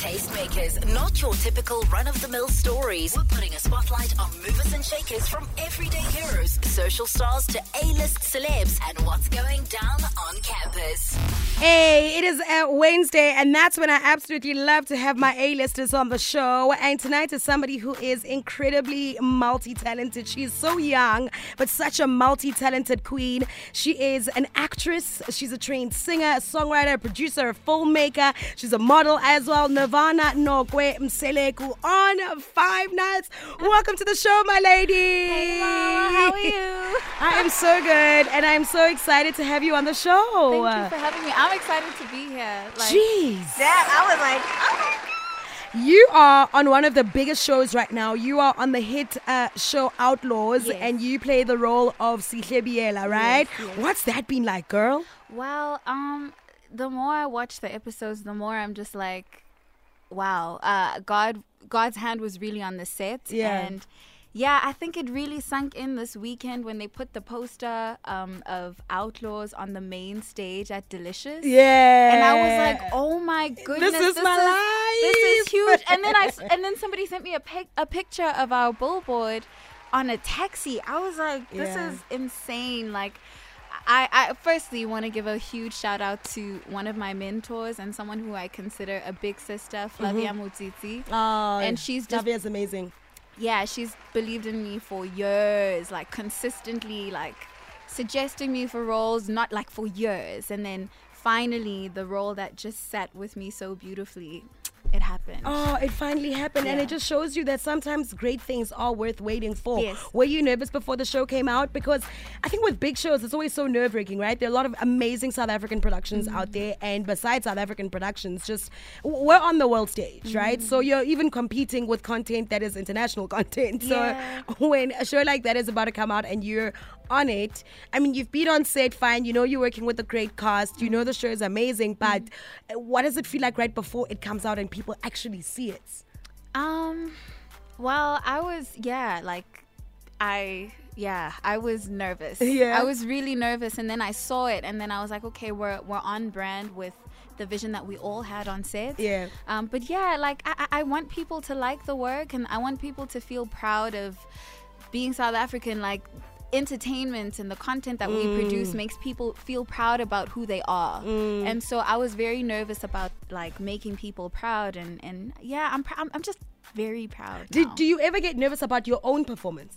Tastemakers, not your typical run of the mill stories. We're putting a spotlight on movers and shakers from everyday heroes, social stars to A list celebs, and what's going down on campus. Hey, it is Wednesday, and that's when I absolutely love to have my A-listers on the show. And tonight is somebody who is incredibly multi-talented. She's so young, but such a multi-talented queen. She is an actress. She's a trained singer, a songwriter, a producer, a filmmaker. She's a model as well. Nirvana Nokwe Mseleku on Five Nights. Welcome to the show, my lady. Hello, how are you? I am so good, and I'm so excited to have you on the show. Thank you for having me. I'm excited to be here. Like, Jeez. that, I was like, oh. You are on one of the biggest shows right now. You are on the hit uh, show Outlaws, Yes. and you play the role of Sihle Biela, right? yes. What's that been like, girl? Well, um, the more I watch the episodes, the more I'm just like, wow, uh, God, God's hand was really on the set, Yeah. and yeah, I think it really sunk in this weekend when they put the poster um, of Outlaws on the main stage at Delicious. Yeah. And I was like, "Oh my goodness, this is my life. This is huge." And then I and then somebody sent me a pic, a picture of our billboard on a taxi. I was like, "This Yeah. is insane!" Like, I, I firstly want to give a huge shout out to one of my mentors and someone who I consider a big sister, Flavia mm-hmm. Mutiti. oh, and she's just Javia's amazing. yeah, she's believed in me for years, like consistently, like suggesting me for roles, not like for years. And then finally, the role that just sat with me so beautifully, it happened. Oh, it finally happened, and it just shows you that sometimes great things are worth waiting for. Yes. Were you nervous before the show came out? Because I think with big shows, it's always so nerve wracking, right? There are a lot of amazing South African productions Mm-hmm. out there, and besides South African productions, just we're on the world stage, right? Mm-hmm. So you're even competing with content that is international content. So Yeah. when a show like that is about to come out and you're on it, I mean, you've been on set, fine. You know you're working with a great cast. You know the show is amazing, but what does it feel like right before it comes out and people actually see it? Um, well, I was, yeah, like, I, yeah, I was nervous. Yeah. I was really nervous. And then I saw it, and then I was like, okay, we're, we're on brand with the vision that we all had on set. Yeah. Um, but yeah, like I, I I want people to like the work and I want people to feel proud of being South African. Like entertainment and the content that we produce makes people feel proud about who they are. And so I was very nervous about like making people proud and and yeah, I'm pr- I'm, I'm just very proud. Do, now. do you ever get nervous about your own performance?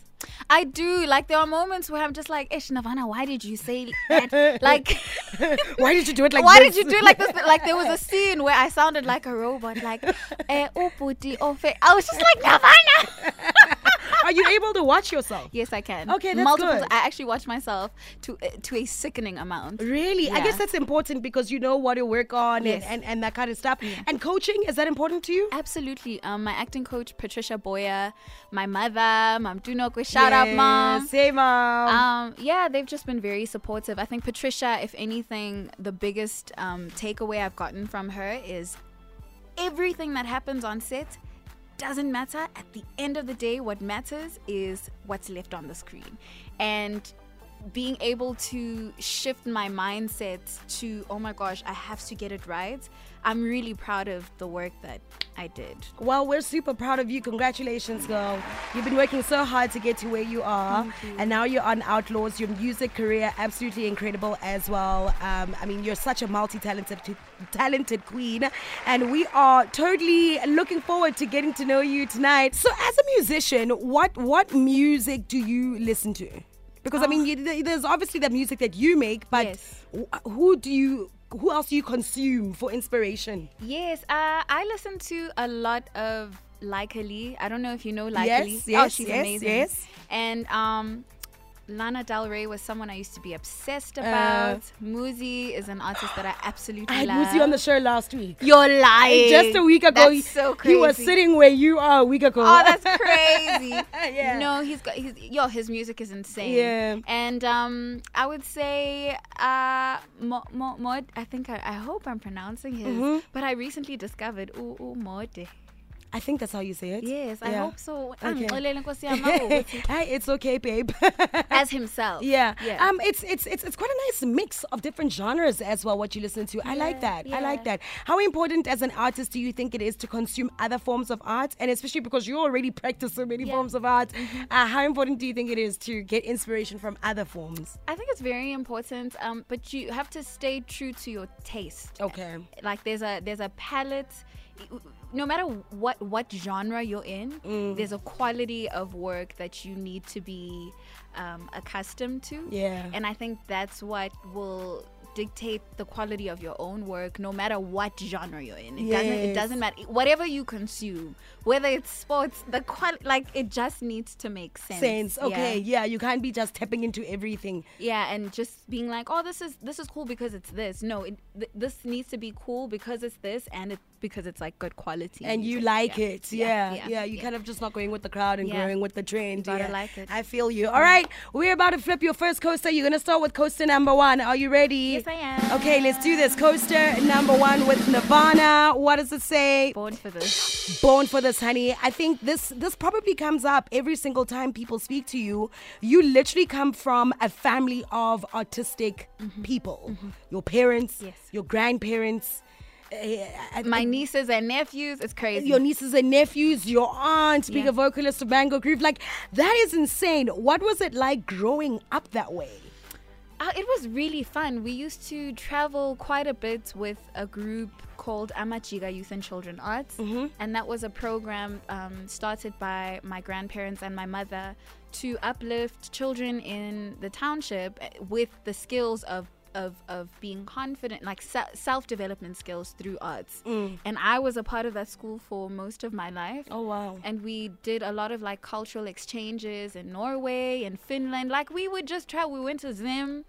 I do. Like there are moments where I'm just like, Ish Nirvana, why did you say that? like Why did you do it like this? why this? did you do it like this? Like there was a scene where I sounded like a robot, like eh, oh, oh, I was just like Nirvana. Are you able to watch yourself? Yes, I can. Okay, that's Multiple. good. I actually watch myself to uh, to a sickening amount. Really? Yeah. I guess that's important because you know what to work on Yes. and, and, and that kind of stuff. And coaching, is that important to you? Absolutely. Um, my acting coach Patricia Boyer, my mother, Mom Tu Nokwe, shout out mom. Say mom. Um, yeah, they've just been very supportive. I think Patricia, if anything, the biggest um, takeaway I've gotten from her is everything that happens on set doesn't matter. At the end of the day, what matters is what's left on the screen. And being able to shift my mindset to, oh my gosh, I have to get it right. I'm really proud of the work that I did. well, we're super proud of you. Congratulations, girl. You've been working so hard to get to where you are. And now you're on Outlaws. Your music career, absolutely incredible as well. Um, I mean, you're such a multi talented queen. And we are totally looking forward to getting to know you tonight. So, as a musician, what, what music do you listen to? Because I mean, you, there's obviously the music that you make, but Yes. wh- who do you, who else do you consume for inspiration? Yes, uh, I listen to a lot of Like Lee. I don't know if you know Like Yes, Lee. oh, yes, she's yes, amazing. yes. And um, Lana Del Rey was someone I used to be obsessed Uh, about. Muzi is an artist that I absolutely I had love. Muzi on the show last week. You're lying. Just a week ago, That's he, so he was sitting where you are a week ago. Oh, that's crazy. Yeah. No, he's got he's yo, his music is insane. Yeah. And um I would say uh Mo, Mo, Mod I think I, I hope I'm pronouncing his Mm-hmm. but I recently discovered Ooh Mode. I think that's how you say it. Yes, I Yeah. hope so. Okay. Angixolele, Nkosi yami, ukuthi- hey, it's okay, babe. As himself. Yeah. Yeah. Um, it's it's it's it's quite a nice mix of different genres as well. What you listen to, I like Yeah, that. I like that. How important as an artist do you think it is to consume other forms of art, and especially because you already practice so many. Mm-hmm. forms of art? Uh, how important do you think it is to get inspiration from other forms? I think it's very important, um, but you have to stay true to your taste. Okay. Like there's a there's a palette. No matter what what genre you're in, Mm. there's a quality of work that you need to be um, accustomed to. Yeah. And I think that's what will dictate the quality of your own work no matter what genre you're in it doesn't it doesn't matter whatever you consume whether it's sports the qual like it just needs to make sense Sense. Okay. yeah. Yeah. You can't be just tapping into everything. Yeah, and just being like, "Oh, this is this is cool because it's this." No, it, th- this needs to be cool because it's this, and it because it's like good quality. and you like Yeah. it. Yeah, yeah. yeah, you yeah. kind of just not going with the crowd and going with the trend. gotta yeah. like it. I feel you. All right, we're about to flip your first coaster. You're gonna start with coaster number one. Are you ready? Yes, I am. Okay, let's do this. Coaster number one with Nirvana. What does it say? born for this. Born for this, honey. I think this this probably comes up every single time people speak to you. You literally come from a family of artistic people. Your parents, Mm-hmm. Yes. your grandparents. Eh, eh, My nieces and nephews, it's crazy. your nieces and nephews, your aunt being Yeah. a vocalist of Mango Groove. Like, that is insane. What was it like growing up that way? Uh, it was really fun. We used to travel quite a bit with a group called Amajika Youth and Children Arts, and that was a program um, started by my grandparents and my mother to uplift children in the township eh, with the skills of. Of, of being confident, like se- self development skills through arts. And I was a part of that school for most of my life. Oh, wow. And we did a lot of like cultural exchanges in Norway and Finland. Like we would just travel. We went to Zim.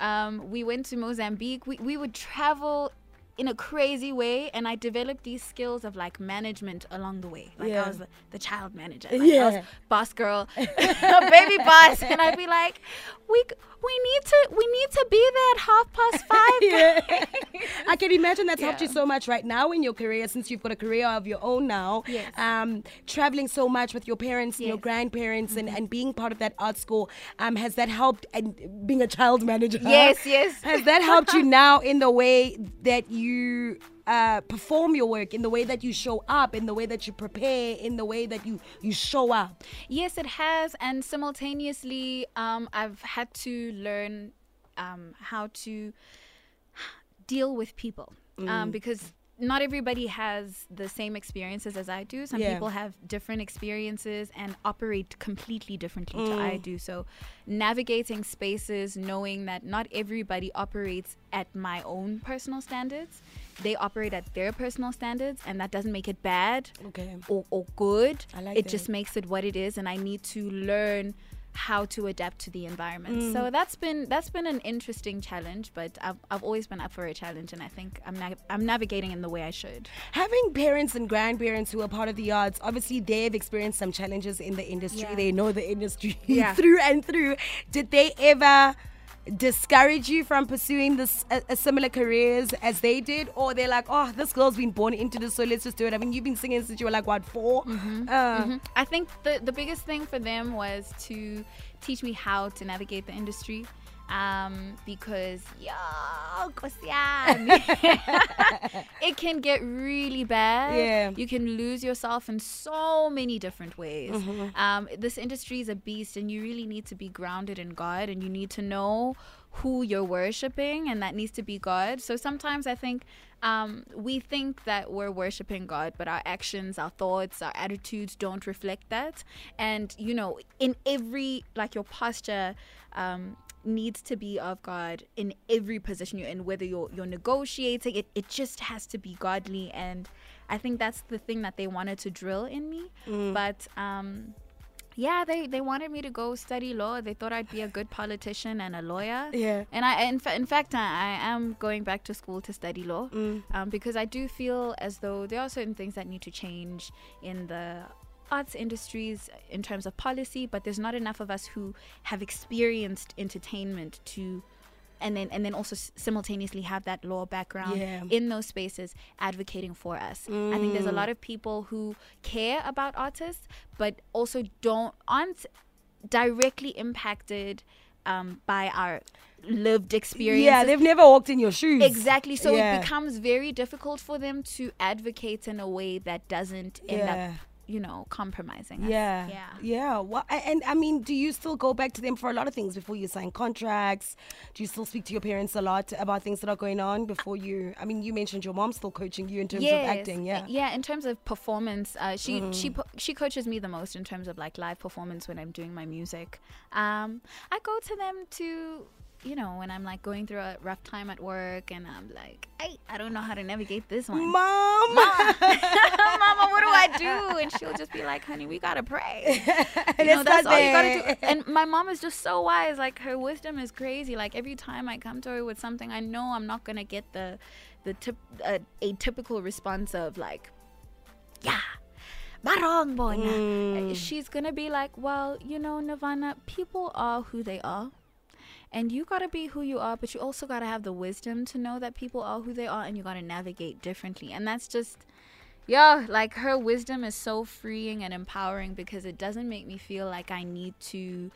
Um, we went to Mozambique. We, we would travel in a crazy way. And I developed these skills of like management along the way. Like Yeah. I was the, the child manager. Like I was boss girl, baby boss. And I'd be like, we, we need to we need to be there at half past five. Yeah. I can imagine that's helped you so much right now in your career since you've got a career of your own now. Yes. Um, traveling so much with your parents and your Yes. Mm-hmm. grandparents and, and being part of that art school, um, has that helped and being a child manager? Yes, yes. Has that helped you now in the way that you uh, perform your work, in the way that you show up, in the way that you prepare, in the way that you, you show up? Yes, it has, and simultaneously, um, I've had to learn um, how to deal with people Mm. um, because not everybody has the same experiences as I do. Some Yeah. people have different experiences and operate completely differently to Mm. I do. So, navigating spaces, knowing that not everybody operates at my own personal standards, they operate at their personal standards, and that doesn't make it bad Okay. or, or good. Like it that. just makes it what it is, and I need to learn how to adapt to the environment. Mm. So that's been that's been an interesting challenge, but I've, I've always been up for a challenge, and I think I'm na- I'm navigating in the way I should. Having parents and grandparents who are part of the arts, obviously they've experienced some challenges in the industry. Yeah. They know the industry Yeah. through and through. Did they ever discourage you from pursuing this a, a similar careers as they did, or they're like, oh, this girl's been born into this, so let's just do it? I mean, you've been singing since you were like what 4 mm-hmm. Uh, mm-hmm. I think the the biggest thing for them was to teach me how to navigate the industry. Um, because yo, it can get really bad. Yeah. you can lose yourself in so many different ways. Um, this industry is a beast, and you really need to be grounded in God, and you need to know who you're worshiping, and that needs to be God. So sometimes I think um, we think that we're worshiping God, but our actions, our thoughts, our attitudes don't reflect that. And you know, in every like your posture. Um, needs to be of God in every position you're in, whether you're you're negotiating, it, it just has to be godly and I think that's the thing that they wanted to drill in me. But um yeah, they, they wanted me to go study law. They thought I'd be a good politician and a lawyer. Yeah. And I, in, fa- in fact, I, I am going back to school to study law Mm. um, because I do feel as though there are certain things that need to change in the arts industries in terms of policy, but there's not enough of us who have experienced entertainment to and then and then also s- simultaneously have that law background Yeah. in those spaces advocating for us. I think there's a lot of people who care about artists, but also don't aren't directly impacted um, by our lived experience. Yeah, they've never walked in your shoes. Exactly. So Yeah. it becomes very difficult for them to advocate in a way that doesn't end Yeah. up, you know, compromising. us. Yeah. Yeah. Yeah. Well, and I mean, do you still go back to them for a lot of things before you sign contracts? Do you still speak to your parents a lot about things that are going on before you? I mean, you mentioned your mom's still coaching you in terms of acting. Yeah. Mm. Yeah, in terms of performance, uh, she she she coaches me the most in terms of like live performance when I'm doing my music. Um, I go to them to you know when I'm like going through a rough time at work and I'm like, hey, I don't know how to navigate this one. Mom. Mama, what do I do? And she'll just be like, honey, we gotta pray. You know, that's all you gotta do. And my mom is just so wise. Like her wisdom is crazy. Like every time I come to her with something, I know I'm not gonna get the the tip, uh, a typical response of like, yeah. Barong bona. Mm. She's gonna be like, well, you know, Nirvana, people are who they are. And you gotta be who you are, but you also gotta have the wisdom to know that people are who they are and you gotta navigate differently. And that's just yeah, like her wisdom is so freeing and empowering because it doesn't make me feel like I need to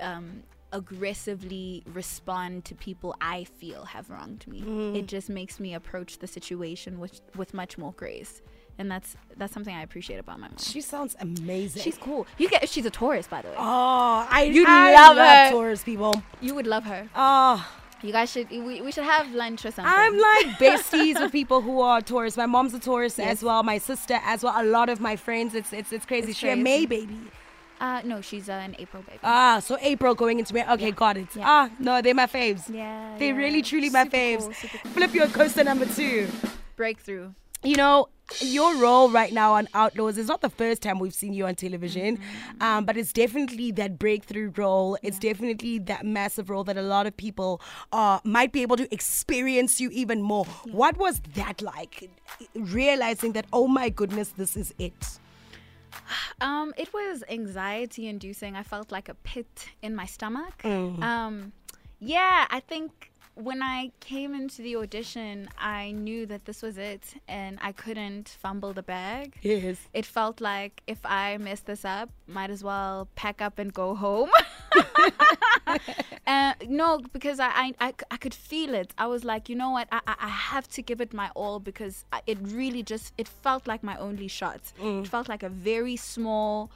um, aggressively respond to people I feel have wronged me. It just makes me approach the situation with with much more grace, and that's that's something I appreciate about my mom. She sounds amazing. She's cool. You get she's a Taurus, by the way. Oh, I You'd I love love. Taurus people. You would love her. Oh, You guys should we, we should have lunch or something. I'm like besties with people who are Taurus. My mom's a Taurus Yes. as well. My sister as well. A lot of my friends. It's it's it's crazy. It's she a May baby. uh no, she's uh, an April baby. Ah, so April going into May. Okay, got it. Yeah. Ah, no, they're my faves. yeah. They're yeah. really truly my Super faves. cool, cool. Flip your coaster number two. Breakthrough. You know, your role right now on Outlaws is not the first time we've seen you on television, Mm-hmm. um, but it's definitely that breakthrough role. It's definitely that massive role that a lot of people uh, might be able to experience you even more. What was that like? Realizing that, oh my goodness, this is it. Um, it was anxiety inducing. I felt like a pit in my stomach. Mm. Um, yeah, I think when I came into the audition, I knew that this was it and I couldn't fumble the bag. Yes. It felt like if I mess this up, might as well pack up and go home. uh, no, because I, I, I, I, could feel it. I was like, you know what? I, I, I have to give it my all because I, it really just it felt like my only shot. It felt like a very small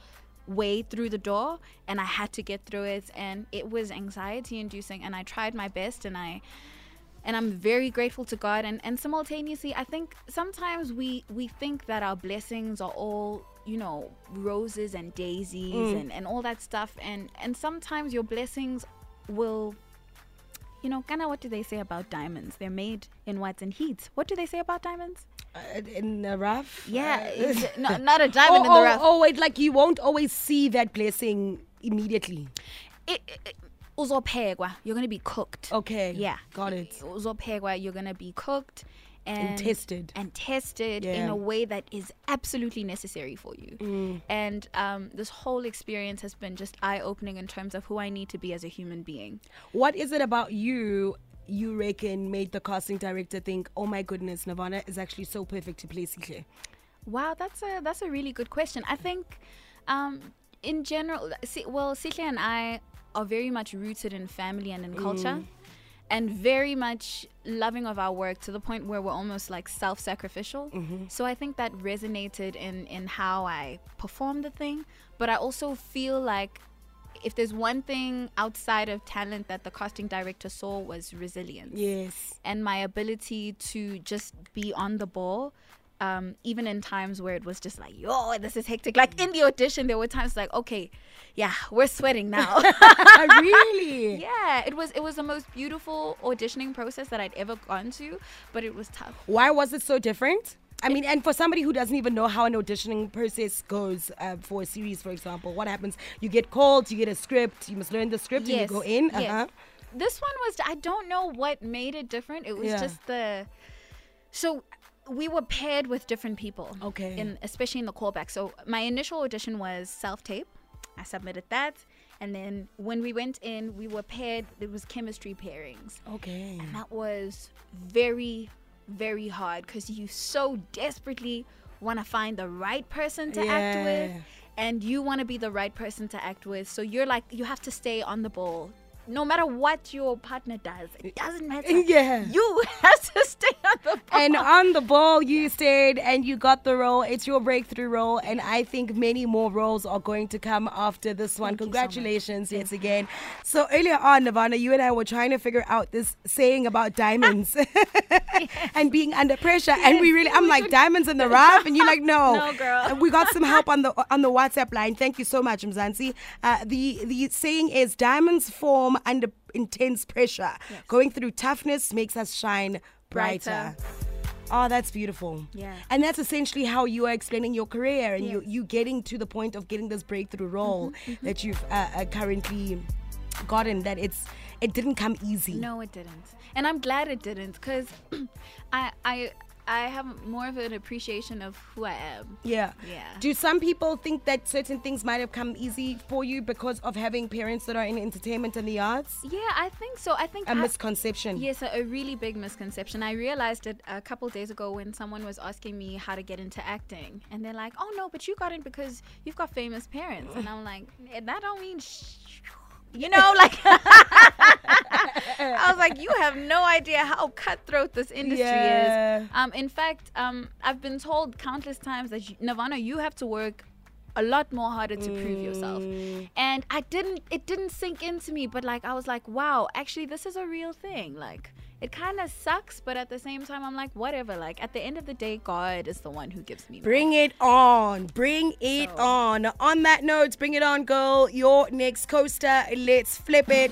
way through the door, and I had to get through it. And it was anxiety inducing, and I tried my best, and I and I'm very grateful to God. And, and simultaneously I think sometimes we we think that our blessings are all you know roses and daisies mm. and, and all that stuff. And and sometimes your blessings will you know kind of what do they say about diamonds? They're made in what in heat what do they say about diamonds in the rough? yeah Uh, it's no, not a diamond oh, in the oh, rough oh, wait, like you won't always see that blessing immediately. it, it, uzophekwa, you're gonna be cooked Okay. yeah Got it. uzophekwa, you're gonna be cooked and, And tested. and tested in a way that is absolutely necessary for you. Mm. And um, this whole experience has been just eye opening in terms of who I need to be as a human being. What is it about you you reckon made the casting director think, oh my goodness, Nirvana is actually so perfect to play Sihle? Wow, that's a that's a really good question. I think, um, in general, well, Sihle and I are very much rooted in family and in culture, and very much loving of our work to the point where we're almost like self-sacrificial. So I think that resonated in in how I performed the thing, but I also feel like. If there's one thing outside of talent that the casting director saw was resilience Yes. and my ability to just be on the ball um, even in times where it was just like yo this is hectic like in the audition there were times like okay yeah we're sweating now really? yeah it was it was the most beautiful auditioning process that i'd ever gone to but it was tough Why was it so different? I mean, and for somebody who doesn't even know how an auditioning process goes uh, for a series, for example, what happens? You get called, you get a script, you must learn the script, and you go in. yes. Uh-huh. This one was I don't know what made it different. It was Yeah. just the so we were paired with different people. Okay. In especially in the callback. So my initial audition was self tape. I submitted that. And then when we went in, we were paired. It was chemistry pairings. Okay. And that was very, very hard because you so desperately want to find the right person to act with. And you want to be the right person to act with. So you're like, you have to stay on the ball. No matter what your partner does, it doesn't matter. Yeah. You have to stay on the ball. And on the ball, you stayed and you got the role. It's your breakthrough role. And I think many more roles are going to come after this one. Thank you so. Congratulations yet again. So earlier on, Nirvana, you and I were trying to figure out this saying about diamonds and being under pressure. and we really, I'm like, diamonds in the rough? And you're like, no. No, girl. We got some help on the on the WhatsApp line. Thank you so much, Mzansi. Uh, the, the saying is diamonds form under intense pressure. Going through toughness makes us shine brighter. Brighter. Oh, that's beautiful. Yeah. And that's essentially how you are explaining your career and you Yes. you getting to the point of getting this breakthrough role Mm-hmm, that you've uh, uh, currently gotten. That it's it didn't come easy. No, it didn't, and I'm glad it didn't because I I I have more of an appreciation of who I am. Yeah. Yeah. Do some people think that certain things might have come easy for you because of having parents that are in entertainment and the arts? Yeah, I think so. I think A I- misconception. Yes, a, a really big misconception. I realized it a couple days ago when someone was asking me how to get into acting, and they're like, "Oh no, but you got in because you've got famous parents," and I'm like, "Eh, "That don't mean." Sh-. You know, like I was like, you have no idea how cutthroat this industry Yeah. is. Um, in fact, um, I've been told countless times that you, Nirvana, you have to work a lot more harder to prove yourself. And I didn't, it didn't sink into me, but like I was like, wow, actually, this is a real thing. Like it kind of sucks, but at the same time, I'm like, whatever. Like at the end of the day, God is the one who gives me. Bring it on. Bring it So- on. On that note, bring it on, girl. Your next coaster. Let's flip it.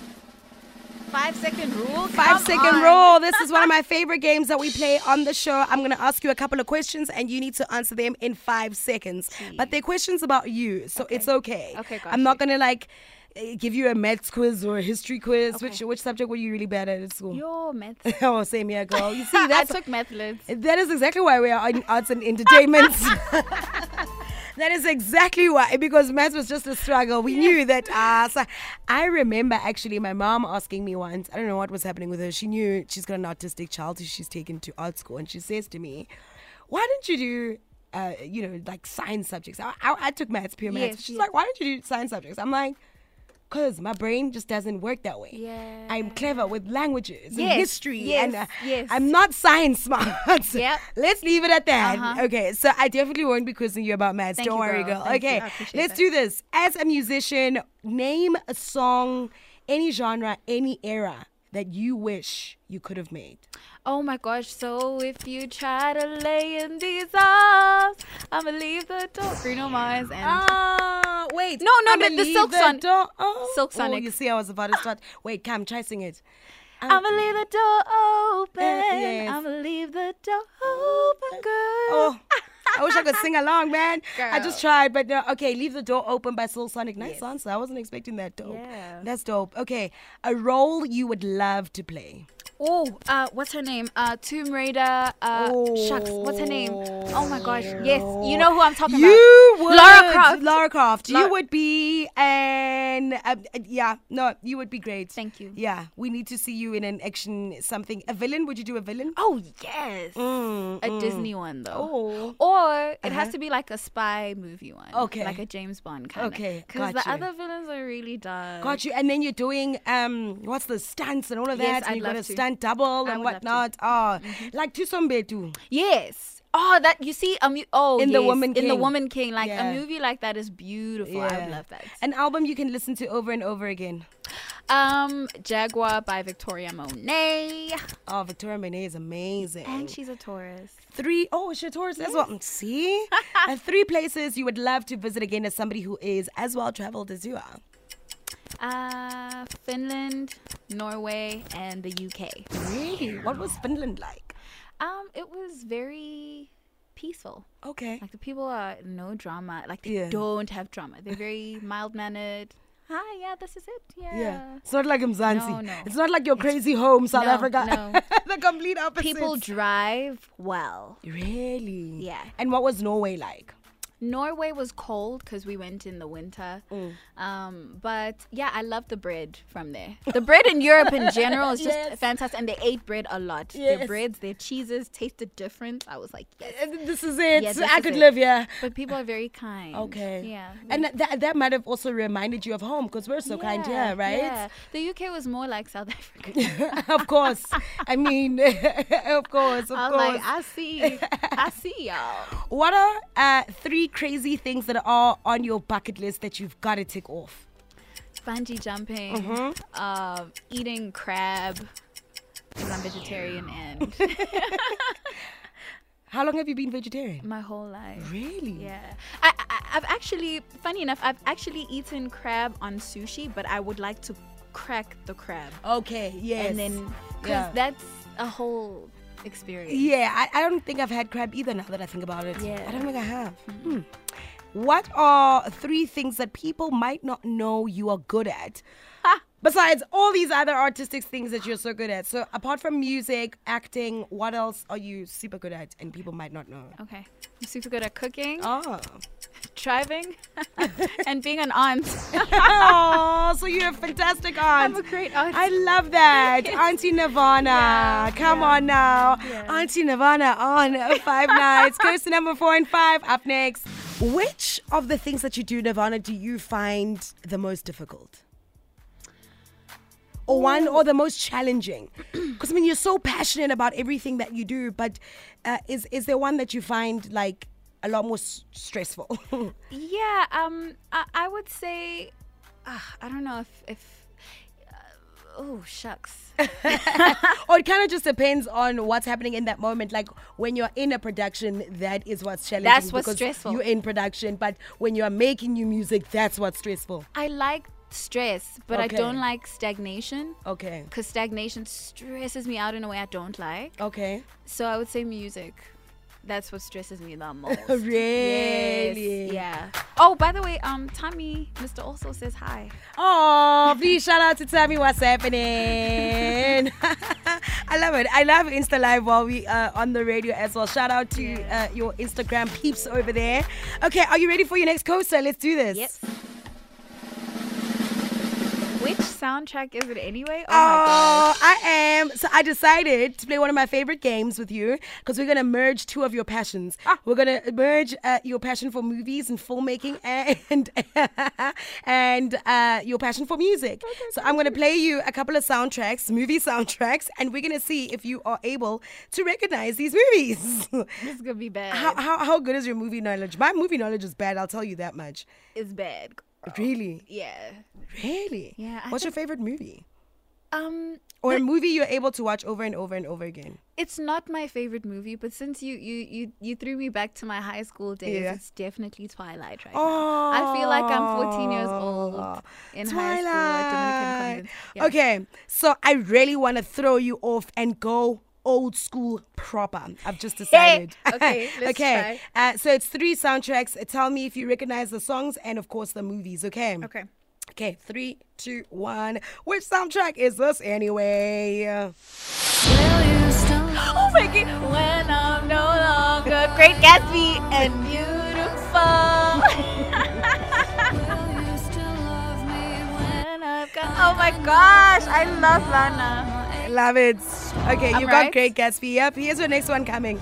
Five second rule. Five second on. rule. This is one of my favorite games that we play on the show. I'm going to ask you a couple of questions and you need to answer them in five seconds. But they're questions about you, so it's okay. Okay, I'm not going to like give you a maths quiz or a history quiz. Okay. Which which subject were you really bad at at school? Your math. oh, same here, girl. You see, I that's took methods. that is exactly why we are in arts and entertainment. that is exactly why, because maths was just a struggle. We knew that. Uh, so I remember actually my mom asking me once, I don't know what was happening with her. She knew she's got an autistic child who she's taken to art school, and she says to me, Why don't you do. Uh, you know, like science subjects. I, I, I took maths, pure maths. Yes, She's yes. like, why don't you do science subjects? I'm like, because my brain just doesn't work that way. Yeah. I'm clever with languages and Yes, history, and uh, yes. I'm not science smart. Yep. Let's leave it at that. Uh-huh. Okay, so I definitely won't be quizzing you about maths. Thank Don't you, worry, girl. girl. Okay, let's that. do this. As a musician, name a song, any genre, any era that you wish you could have made. Oh my gosh, so if you try to lay in these arms, I'ma leave the door. Bruno Mars and Ah, wait. No, no, I'ma the- leave Silk door- Oh, Silk Oh, you see, I was about to start. Wait, come, try sing it. I'ma leave the door open. yes. I'ma leave the door open. Oh, I could sing along, man. I just tried, but no. Okay, leave the door open by Silk Sonic. Nice Yes. answer. I wasn't expecting that. Dope. Yeah. That's dope. Okay, a role you would love to play. Oh, uh, what's her name? Uh, Tomb Raider. Uh, shucks, what's her name? Oh my gosh, yes, you know who I'm talking You about. would Lara Croft. Lara Croft. You would be an uh, yeah. No, you would be great. Thank you. Yeah, we need to see you in an action something. A villain? Would you do a villain? Oh yes, Mm, a Disney one though. Oh. Or it Uh-huh. has to be like a spy movie one. Okay. Like a James Bond kind of. Okay, Because the you. other villains are really dark. Got you. And then you're doing um, what's the stunts and all of that, Yes, and I'd you got a love double I and would love to. Mm-hmm. whatnot. Oh, like Thuso Mbedu. Yes. Oh, that you see, um, oh, In The yes, Woman in the Woman King, like Yeah. a movie like that is beautiful. I would love that. An album you can listen to over and over again. Um, Jaguar by Victoria Monet, Oh, Victoria Monet is amazing. and she's a Taurus. three oh a Taurus as well. See? three places you would love to visit again as somebody who is as well traveled as you are. Uh, Finland, Norway, and the UK. Really? What was Finland like? Um, it was very peaceful. Okay. Like the people are no drama. Like they Yeah. don't have drama. They're very mild mannered. Hi, yeah, this is it. Yeah. Yeah. It's not like Mzansi. No, no. It's not like your crazy home, South no, Africa. no. the complete opposite. People drive well. Really? Yeah. And what was Norway like? Norway was cold because we went in the winter. Mm. Um, but yeah, I love the bread from there. The bread in Europe in general is just Yes. fantastic, and they ate bread a lot. Their Yes. breads, their cheeses tasted different. I was like, yes. This is it. Yeah, this I is could it. live here. But people are very kind. Okay. Yeah. And that- that, that might have also reminded you of home because we're so kind Yeah, here, right? Yeah. The UK was more like South Africa. of course. I mean, of course, of I was course. like, I see, I see y'all. what are uh, three crazy things that are on your bucket list that you've got to tick off? Bungee jumping, Mm-hmm. um, eating crab, because I'm vegetarian and How long have you been vegetarian? my whole life. Really? Yeah, I, I, I've actually, funny enough, I've actually eaten crab on sushi, but I would like to crack the crab Okay, yes. and then, because Yeah. that's a whole experience. Yeah, I, I don't think I've had crab either now that I think about it. Yeah. I don't think I have. Hmm. What are three things that people might not know you are good at? Besides all these other artistic things that you're so good at. So, apart from music, acting, what else are you super good at and people might not know? Okay, I'm super good at cooking, Oh. Driving, and being an aunt. oh, so you're a fantastic aunt. I'm a great aunt. I love that. Auntie Nirvana. Yeah, Come yeah. on now. Yeah. Auntie Nirvana on Five Nights. Goes to number four and five. Up next. Which of the things that you do, Nirvana, do you find the most difficult? Or one or the most challenging? Because I mean, you're so passionate about everything that you do, but uh, is is there one that you find like a lot more s- stressful? Yeah, um, I, I would say, uh, I don't know if, if uh, oh shucks. or it kind of just depends on what's happening in that moment. Like when you're in a production, that is what's challenging. That's what's stressful. You're in production, but when you're making new music, that's what's stressful. I like stress, but Okay. I don't like stagnation. Okay. Because stagnation stresses me out in a way I don't like. Okay. So I would say music. That's what stresses me the most. Really? Yes, yeah. Oh, by the way, um, Tommy, Mr. Also says hi. Oh, please shout out to Tommy. What's happening? I love it. I love Insta Live while we are on the radio as well. Shout out to uh, your Instagram peeps over there. Okay, are you ready for your next coaster? Let's do this. Yep. Which soundtrack is it anyway? Oh, my Oh, I am. So I decided to play one of my favorite games with you because we're gonna merge two of your passions. Ah. We're gonna merge uh, your passion for movies and filmmaking and and uh, your passion for music. so I'm gonna play you a couple of soundtracks, movie soundtracks, and we're gonna see if you are able to recognize these movies. This is gonna be bad. how, how how good is your movie knowledge? My movie knowledge is bad. I'll tell you that much. it's bad. Really, Yeah. really. Yeah, I What's your favorite movie? Um, Or a movie you're able to watch over and over and over again? it's not my favorite movie, but since you you you, you threw me back to my high school days, Yeah. it's definitely Twilight right Oh, now. I feel like I'm 14 years old in high school at Dominican Convent. Yeah. Okay, so I really want to throw you off and go old school proper. I've just decided. Okay, let's okay. Uh, so it's three soundtracks. Tell me if you recognize the songs and, of course, the movies. Okay. Okay. Okay. Three, two, one. Which soundtrack is this anyway? Oh my god! When I'm no longer Great Gatsby and beautiful. When I've got- oh my gosh! I love Lana. Love it. Okay, you right. got Great Gatsby. Yep. Here's your next one coming.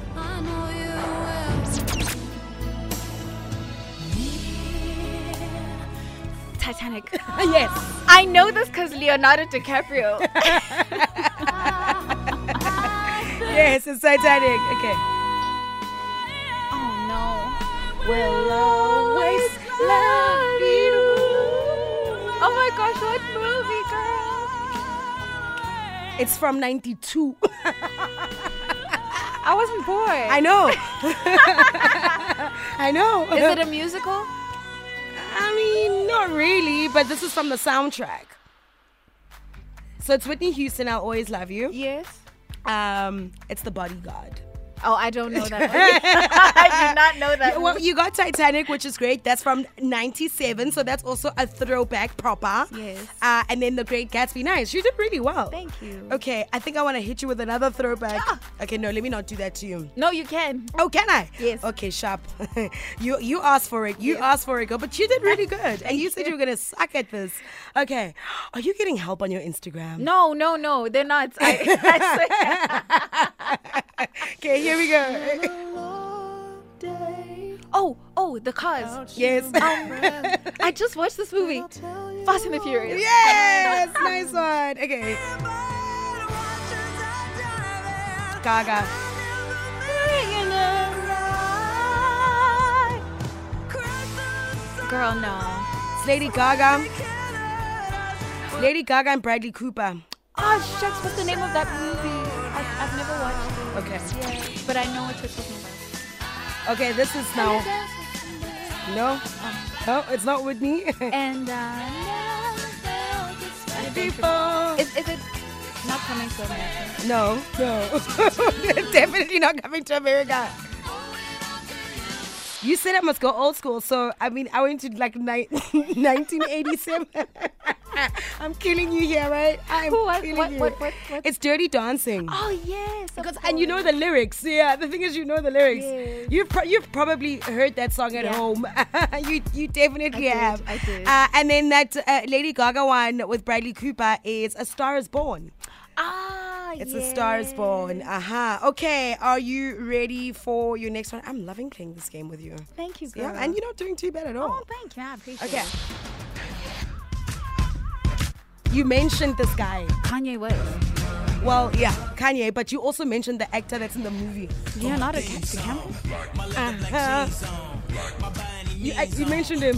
Titanic. yes. I know this because Leonardo DiCaprio. Yes, it's Titanic. Okay. oh no. Will always love you. Oh my gosh, what movie? It's from 92. I wasn't born. I know. I know. Is it a musical? I mean, not really, but this is from the soundtrack. So it's Whitney Houston, I'll Always Love You. Yes. Um, it's The Bodyguard. Oh, I don't know that. I do not know that. Well, you got Titanic, which is great. That's from '97, so that's also a throwback proper. Yes. Uh, and then The Great Gatsby. Nice. You did really well. Thank you. Okay, I think I want to hit you with another throwback. Yeah. Okay, no, let me not do that to you. No, you can. Oh, can I? Yes. Okay, sharp. you you asked for it. You asked for it, girl. But you did really good. and you said you were gonna suck at this. Okay. Are you getting help on your Instagram? No, no, no, they're not. I, I. Okay, here we go. Oh, oh, the cars. yes. Um, I just watched this movie, Fast and the Furious. yes. Nice one. Okay. Gaga. Girl, no. It's Lady Gaga. Lady Gaga and Bradley Cooper. Oh, shucks, what's the name of that movie? I've, I've never watched it. Okay. Yeah, but I know what you're talking about. Okay, this is now. No. No, it's not Whitney. And uh, People. is, is it not coming to America? No, no. Definitely not coming to America. You said I must go old school, so I mean, I went to like ni- 1987. I'm killing you here, right? I'm What- killing what- you. what- what- what? It's Dirty Dancing. Oh yes, Because and you know the lyrics. Yeah, the thing is, you know the lyrics. Yes. You've pro- you've probably heard that song at Yeah. home. you you definitely I did, have. I did. Uh, and then that uh, Lady Gaga one with Bradley Cooper is A Star Is Born. Ah, It's A Star Is Born. yes. Aha. Okay, are you ready for your next one? I'm loving playing this game with you. Thank you, girl. Yeah, and you're not doing too bad at all. oh, thank you. I appreciate Okay. it. Okay. You mentioned this guy. Kanye West. Well, yeah, Kanye, but you also mentioned the actor that's in the movie. Leonardo DiCaprio. Uh-huh. You, uh, you mentioned him.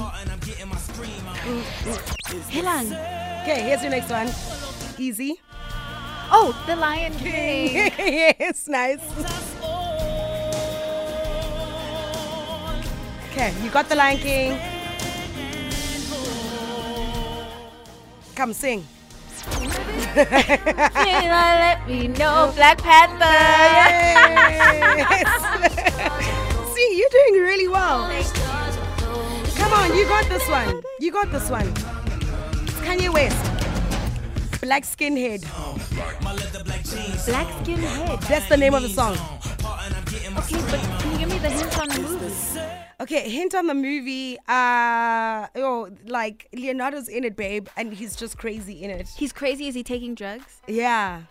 Helang. Okay, here's your next one. Easy. Oh, The Lion King. yes, nice. Okay, you got the Lion King. Come sing. let me know, Black Panther. Yes. See, you're doing really well. Come on, you got this one. You got this one. It's Kanye West. Black skinhead. Black skin head. That's the name of the song. Okay, but can you give me the hint on the movie? Okay, hint on the movie. Uh oh, like Leonardo's in it, babe, and he's just crazy in it. He's crazy. Is he taking drugs? Yeah.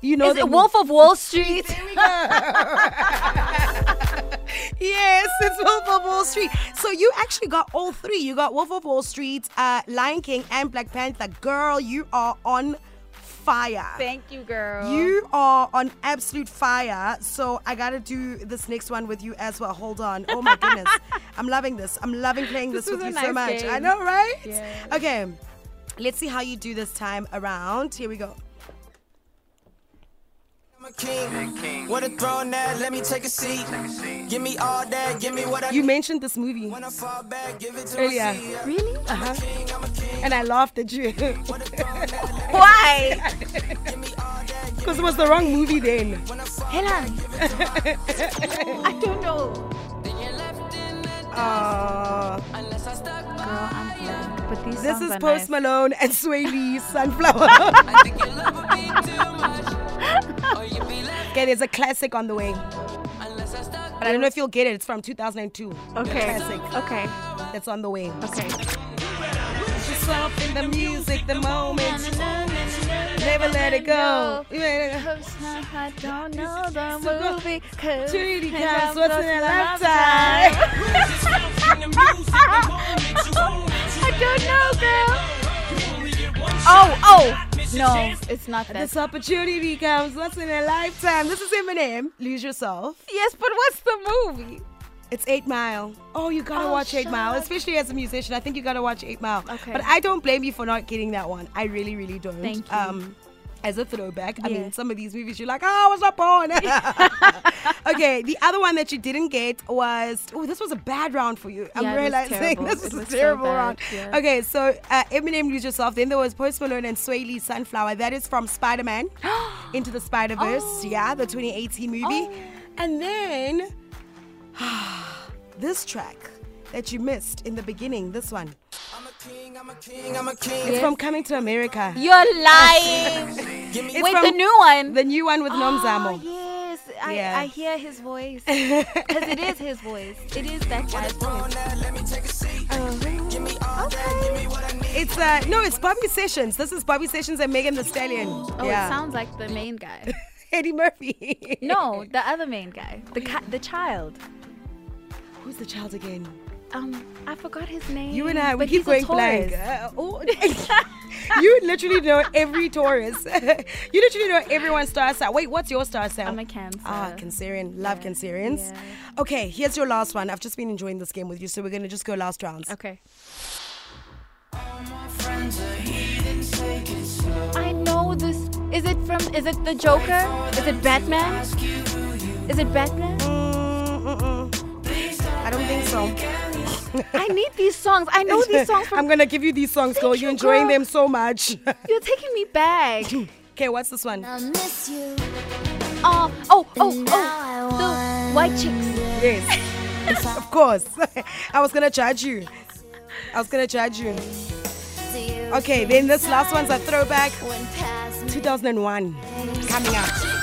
You know Is the it Wolf of Wall Street? Yes, it's Wolf of Wall Street. So you actually got all three. You got Wolf of Wall Street, uh, Lion King, and Black Panther. Girl, you are on fire. Thank you, girl. You are on absolute fire. So I gotta do this next one with you as well. Hold on. Oh my goodness. I'm loving this. I'm loving playing this, This with you a so much. game. I know, right? Yeah. Okay. Let's see how you do this time around. Here we go. You mentioned this movie When I fall back, give it to earlier. me. really? Uh-huh. And I laughed at you. Why? Because it was the wrong movie then. Helang. I don't know. Uh, Girl, I'm. But these this is Post nice. Malone and Swae Lee, Sunflower. Okay, there's a classic on the way. But I don't know if you'll get it. It's from 2002. Okay. Classic. Okay. That's on the way. Okay. Yourself in the music, the moment. Never let it go. I don't know the movie. Cause Opportunity it's comes a once in a lifetime. lifetime. I don't know, girl. Oh, oh. No, it's not that. This opportunity comes once in a lifetime. This is Eminem. Lose yourself. Yes, but what's the movie? It's Eight Mile. Oh, you gotta Oh, watch Eight Mile, shut. especially as a musician. I think you gotta watch Eight Mile. Okay. But I don't blame you for not getting that one. I really, really don't. Thank you. Um, as a throwback, I mean, some of these movies you're like, oh, I was not born. okay, the other one that you didn't get was oh, this was a bad round for you. I'm Yeah, was realizing this was a so terrible bad, round. yeah. Okay, so uh, Eminem, Lose Yourself. Then there was Post Malone and Swae Lee, Sunflower. That is from Spider Man Into the Spider Verse. Oh. Yeah, the 2018 movie. Oh. And then this track that you missed in the beginning, this one. It's from Coming to America. You're lying. It's Wait, the new one. The new one with Oh, Nomzamo. yes, I, Yeah. I hear his voice because it is his voice. It is that guy's voice. let me take a seat. Give me all that, give me what I need. It's uh no, it's Bobby Sessions. This is Bobby Sessions and Megan Thee Stallion. Oh, yeah. it sounds like the main guy. Eddie Murphy. No, the other main guy, the ca- the child. Who's the child again? Um, I forgot his name. You and I, we but keep he's going blank. Uh, oh. you literally know every Taurus. you literally know everyone's star sign. Wait, what's your star sign? I'm a Cancer. Ah, Cancerian. Love Yeah, Cancerians. yeah. Okay, here's your last one. I've just been enjoying this game with you, so we're gonna just go last rounds. Okay. I know this. Is it from? Is it the Joker? Is it Batman? Is it Batman? Mm, mm-mm. I don't think so. I need these songs. I know these songs from. I'm gonna give you these songs, girl. You're you, enjoying girl. them so much. You're taking me back. okay, what's this one? I miss you. Uh, oh, oh, oh, oh. I The white chicks. Yes, of course. I was gonna judge you. I was gonna judge you. Okay, then this last one's a throwback. when past me? 2001 coming up.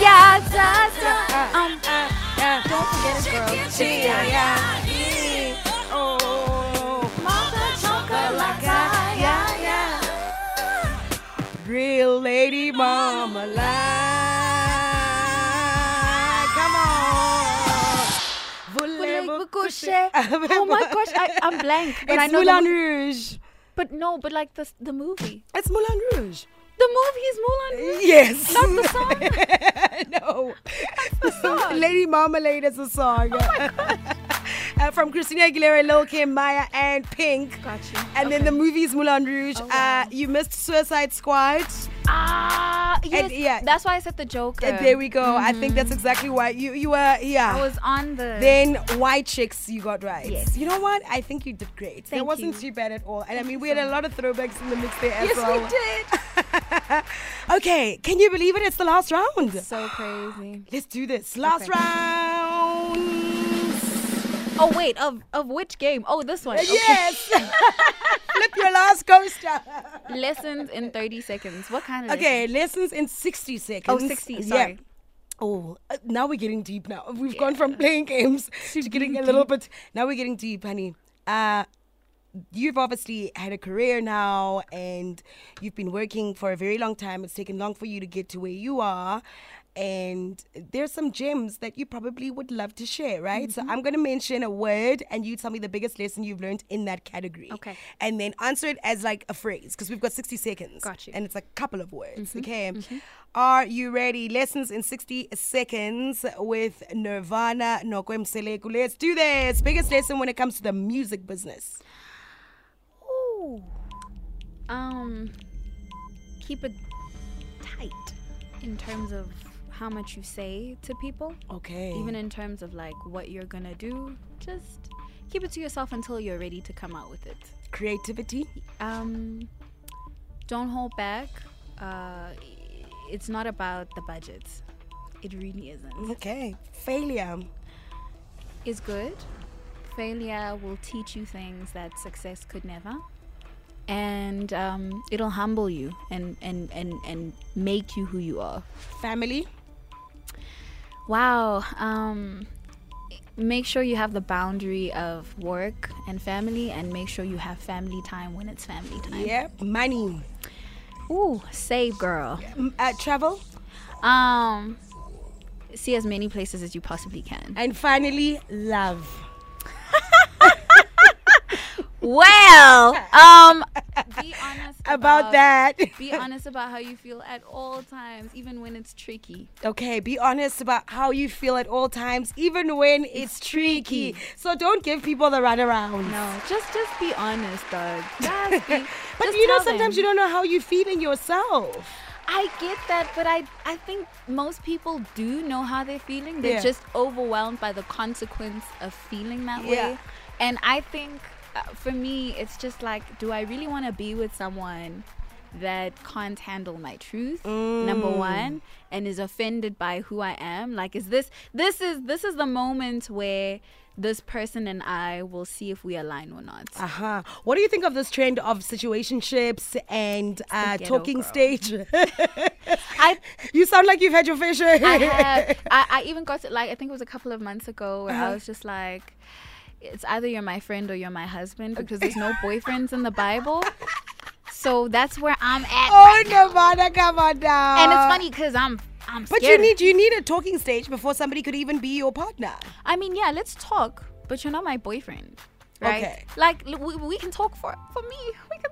Yeah, da, da. Um, don't forget it, girl. Yeah, yeah. Oh, yeah, yeah. Real lady mama lie. Come on. Voulez-vous coucher? Oh my gosh, I, I'm blank. But I know Moulin mo- Rouge. But no, but like the the movie. It's Moulin Rouge. The movie is Moulin Rouge. Yes. Not the song. no. That's the song. Lady Marmalade is a song. Oh uh, from Christina Aguilera, Lil Kim, Mya, and Pink. Got you. And then the movie's Moulin Rouge. Oh, wow. uh, you missed Suicide Squad. Ah, yes. yeah. That's why I said the Joker. Uh, there we go. I think that's exactly why you you were yeah. Mm-hmm. I was on the. then White Chicks, you got right. Yes. You know what? I think you did great. that Thank wasn't you. too bad at all. And I mean, we had a lot of throwbacks in the mix there as yes, well. Yes, we did. okay, can you believe it? It's the last round. So crazy. Let's do this. Last Okay. round. Oh wait, of of which game? Oh, this one. Okay. Yes. Flip your last coaster. Lessons in 30 seconds. What kind of? Okay, lessons in 60 seconds. Oh, 60, Yeah. sorry. Oh, uh, now we're getting deep now. We've gone from playing games to getting a little bit. Now we're getting deep, honey. Uh, you've obviously had a career now and you've been working for a very long time. It's taken long for you to get to where you are. And there's some gems that you probably would love to share, right? Mm-hmm. So I'm going to mention a word and you tell me the biggest lesson you've learned in that category. Okay. And then answer it as like a phrase because we've got 60 seconds. Got you. And it's a couple of words. Mm-hmm. Okay. Are you ready? Lessons in 60 seconds with Nirvana Nokwe Mseleku. Let's do this. Biggest lesson when it comes to the music business. Ooh. Um, keep it tight in terms of how much you say to people. Okay. Even in terms of like what you're gonna do, just keep it to yourself until you're ready to come out with it. creativity. Um, don't hold back. Uh, it's not about the budget. It really isn't. Okay. Failure. Is good. Failure will teach you things that success could never. And um, it'll humble you and, and, and, and make you who you are. Family. Wow. Um, make sure you have the boundary of work and family, and make sure you have family time when it's family time. Yeah. Money. Ooh, save girl. Uh, travel. Um, see as many places as you possibly can. And finally, love. Well, um, be honest About that. Be honest about how you feel at all times, even when it's tricky. Okay, be honest about how you feel at all times, even when it's, tricky. tricky. So don't give people the runaround. No, just just be honest, dog. Just be, But just you know, sometimes them. you don't know how you're feeling yourself. I get that, but I I think most people do know how they're feeling. They're Yeah. just overwhelmed by the consequence of feeling that Yeah. way. And I think for me, it's just like, do I really want to be with someone that can't handle my truth number Mm. one and is offended by who i am like is this this is this is the moment where this person and i will see if we align or not Uh-huh. What do you think of this trend of situationships and uh, talking girl. stage? i you sound like you've had your fair share. I have. I, I even got to, like I think it was a couple of months ago where Uh-huh. I was just like, it's either you're my friend or you're my husband because there's no boyfriends in the Bible. So that's where I'm at. oh, Nirvana, come on down. and it's funny because I'm I'm But you need you need a talking stage before somebody could even be your partner. I mean, yeah, let's talk, but you're not my boyfriend. Right? Okay. Like we, we can talk for for me.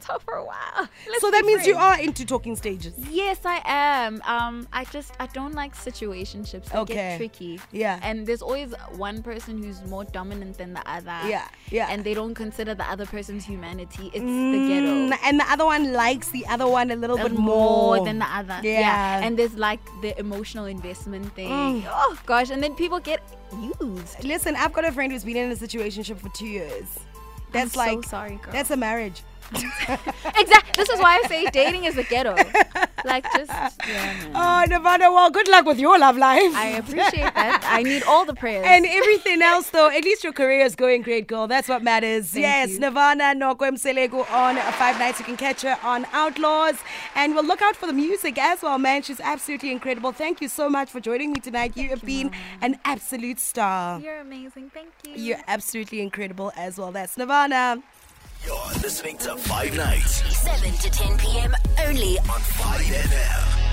Talk for a while. Let's so that means you are into talking stages. Yes, I am. Um, I just I don't like situationships that Okay. get tricky. Yeah. And there's always one person who's more dominant than the other. Yeah, yeah. And they don't consider the other person's humanity. It's the Mm, ghetto. and the other one likes the other one a little bit more than the other. Yeah. Mm. And there's like the emotional investment thing. Oh gosh. And then people get used. Listen, I've got a friend who's been in a situation for two years. That's so like sorry, girl. That's a marriage. Exactly. This is why I say dating is the ghetto. like just yeah. Oh, Nirvana, well, good luck with your love life. I appreciate that. I need all the prayers. and everything else, though, at least your career is going great, girl. That's what matters. Thank yes, you. Nirvana Nokwe Mseleku on Five Nights. You can catch her on Outlaws. And we'll look out for the music as well, man. She's absolutely incredible. Thank you so much for joining me tonight. You have been an absolute star. You're amazing. Thank you. You're absolutely incredible as well. That's Nirvana. You're listening to Five Nights 7 to 10 p.m. only on 5 FM.